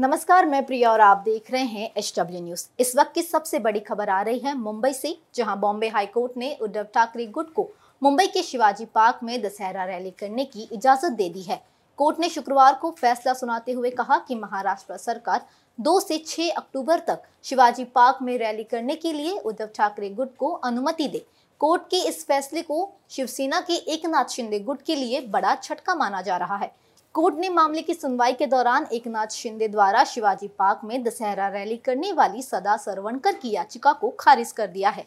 नमस्कार, मैं प्रिया और आप देख रहे हैं एच डब्ल्यू न्यूज़। इस वक्त की सबसे बड़ी खबर आ रही है मुंबई से, जहाँ बॉम्बे हाईकोर्ट ने उद्धव ठाकरे गुट को मुंबई के शिवाजी पार्क में दशहरा रैली करने की इजाज़त दे दी है। कोर्ट ने शुक्रवार को फैसला सुनाते हुए कहा कि महाराष्ट्र सरकार 2 से 6 अक्टूबर तक शिवाजी पार्क में रैली करने के लिए उद्धव ठाकरे गुट को अनुमति दे। कोर्ट के इस फैसले को शिवसेना के एकनाथ शिंदे गुट के लिए बड़ा झटका माना जा रहा है। कोर्ट ने मामले की सुनवाई के दौरान एकनाथ शिंदे द्वारा शिवाजी पार्क में दशहरा रैली करने वाली सदा सरवणकर की याचिका को खारिज कर दिया है।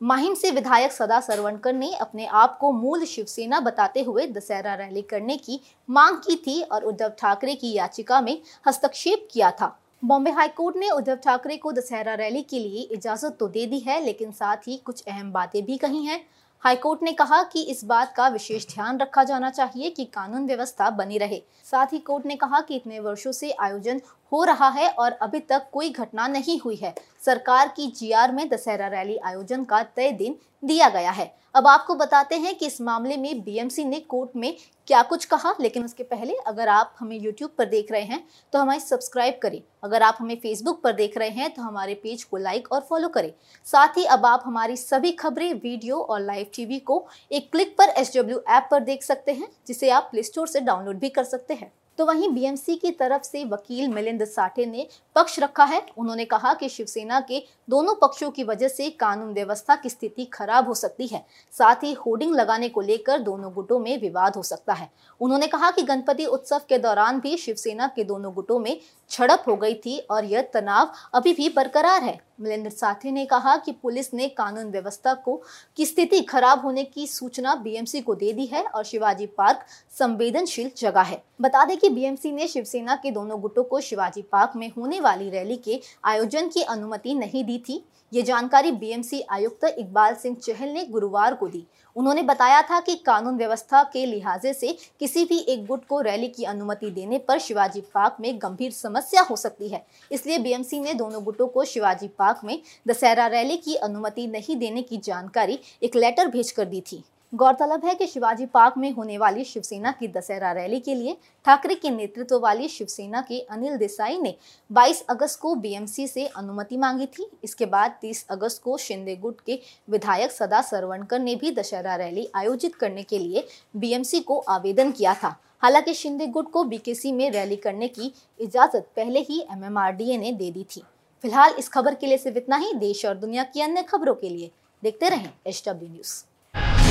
माहिम से विधायक सदा सरवणकर ने अपने आप को मूल शिवसेना बताते हुए दशहरा रैली करने की मांग की थी और उद्धव ठाकरे की याचिका में हस्तक्षेप किया था। बॉम्बे हाईकोर्ट ने उद्धव ठाकरे को दशहरा रैली के लिए इजाज़त तो दे दी है, लेकिन साथ ही कुछ अहम बातें भी कही हैं। हाईकोर्ट ने कहा कि इस बात का विशेष ध्यान रखा जाना चाहिए कि कानून व्यवस्था बनी रहे। साथ ही कोर्ट ने कहा कि इतने वर्षों से आयोजन हो रहा है और अभी तक कोई घटना नहीं हुई है। सरकार की जीआर में दशहरा रैली आयोजन का तय दिन दिया गया है। अब आपको बताते हैं कि इस मामले में बीएमसी ने कोर्ट में क्या कुछ कहा, लेकिन उसके पहले अगर आप हमें यूट्यूब पर देख रहे हैं तो हमें सब्सक्राइब करें। अगर आप हमें फेसबुक पर देख रहे हैं तो हमारे पेज को लाइक और फॉलो करें। साथ ही अब आप हमारी सभी खबरें वीडियो और लाइव टीवी को एक क्लिक पर एच ऐप पर देख सकते हैं, जिसे आप प्ले स्टोर से डाउनलोड भी कर सकते हैं। तो वहीं बीएमसी की तरफ़ से वकील मिलिंद साठे ने पक्ष रखा है। उन्होंने कहा कि शिवसेना के दोनों पक्षों की वजह से कानून व्यवस्था की स्थिति खराब हो सकती है। साथ ही होर्डिंग लगाने को लेकर दोनों गुटों में विवाद हो सकता है। उन्होंने कहा कि गणपति उत्सव के दौरान भी शिवसेना के दोनों गुटों में झड़प हो गई थी और यह तनाव अभी भी बरकरार है। मलेंद्र साथी ने कहा कि पुलिस ने कानून व्यवस्था को, की स्थिति खराब होने की सूचना बीएमसी को दे दी है और शिवाजी पार्क संवेदनशील जगह है। बता दें कि बीएमसी ने शिवसेना के दोनों गुटों को शिवाजी पार्क में होने वाली रैली के आयोजन की अनुमति नहीं दी थी। ये जानकारी बीएमसी आयुक्त इकबाल सिंह चहल ने गुरुवार को दी। उन्होंने बताया था कि कानून व्यवस्था के लिहाजे से किसी भी एक गुट को रैली की अनुमति देने पर शिवाजी पार्क में गंभीर समस्या हो सकती है। इसलिए बीएमसी ने दोनों गुटों को शिवाजी पार्क में दशहरा रैली की अनुमति नहीं देने की जानकारी एक लेटर भेज कर दी थी। गौरतलब है कि शिवाजी पार्क में होने वाली शिवसेना की दशहरा रैली के लिए ठाकरे के नेतृत्व वाली शिवसेना के अनिल देसाई ने 22 अगस्त को बीएमसी से अनुमति मांगी थी। इसके बाद 30 अगस्त को शिंदे गुट के विधायक सदा सरवणकर ने भी दशहरा रैली आयोजित करने के लिए बीएमसी को आवेदन किया था। हालाँकि शिंदे गुट को बीकेसी में रैली करने की इजाज़त पहले ही एमएमआरडीए ने दे दी थी। फ़िलहाल इस खबर के लिए सिर्फ़ इतना ही। देश और दुनिया की अन्य खबरों के लिए देखते रहें एच न्यूज़।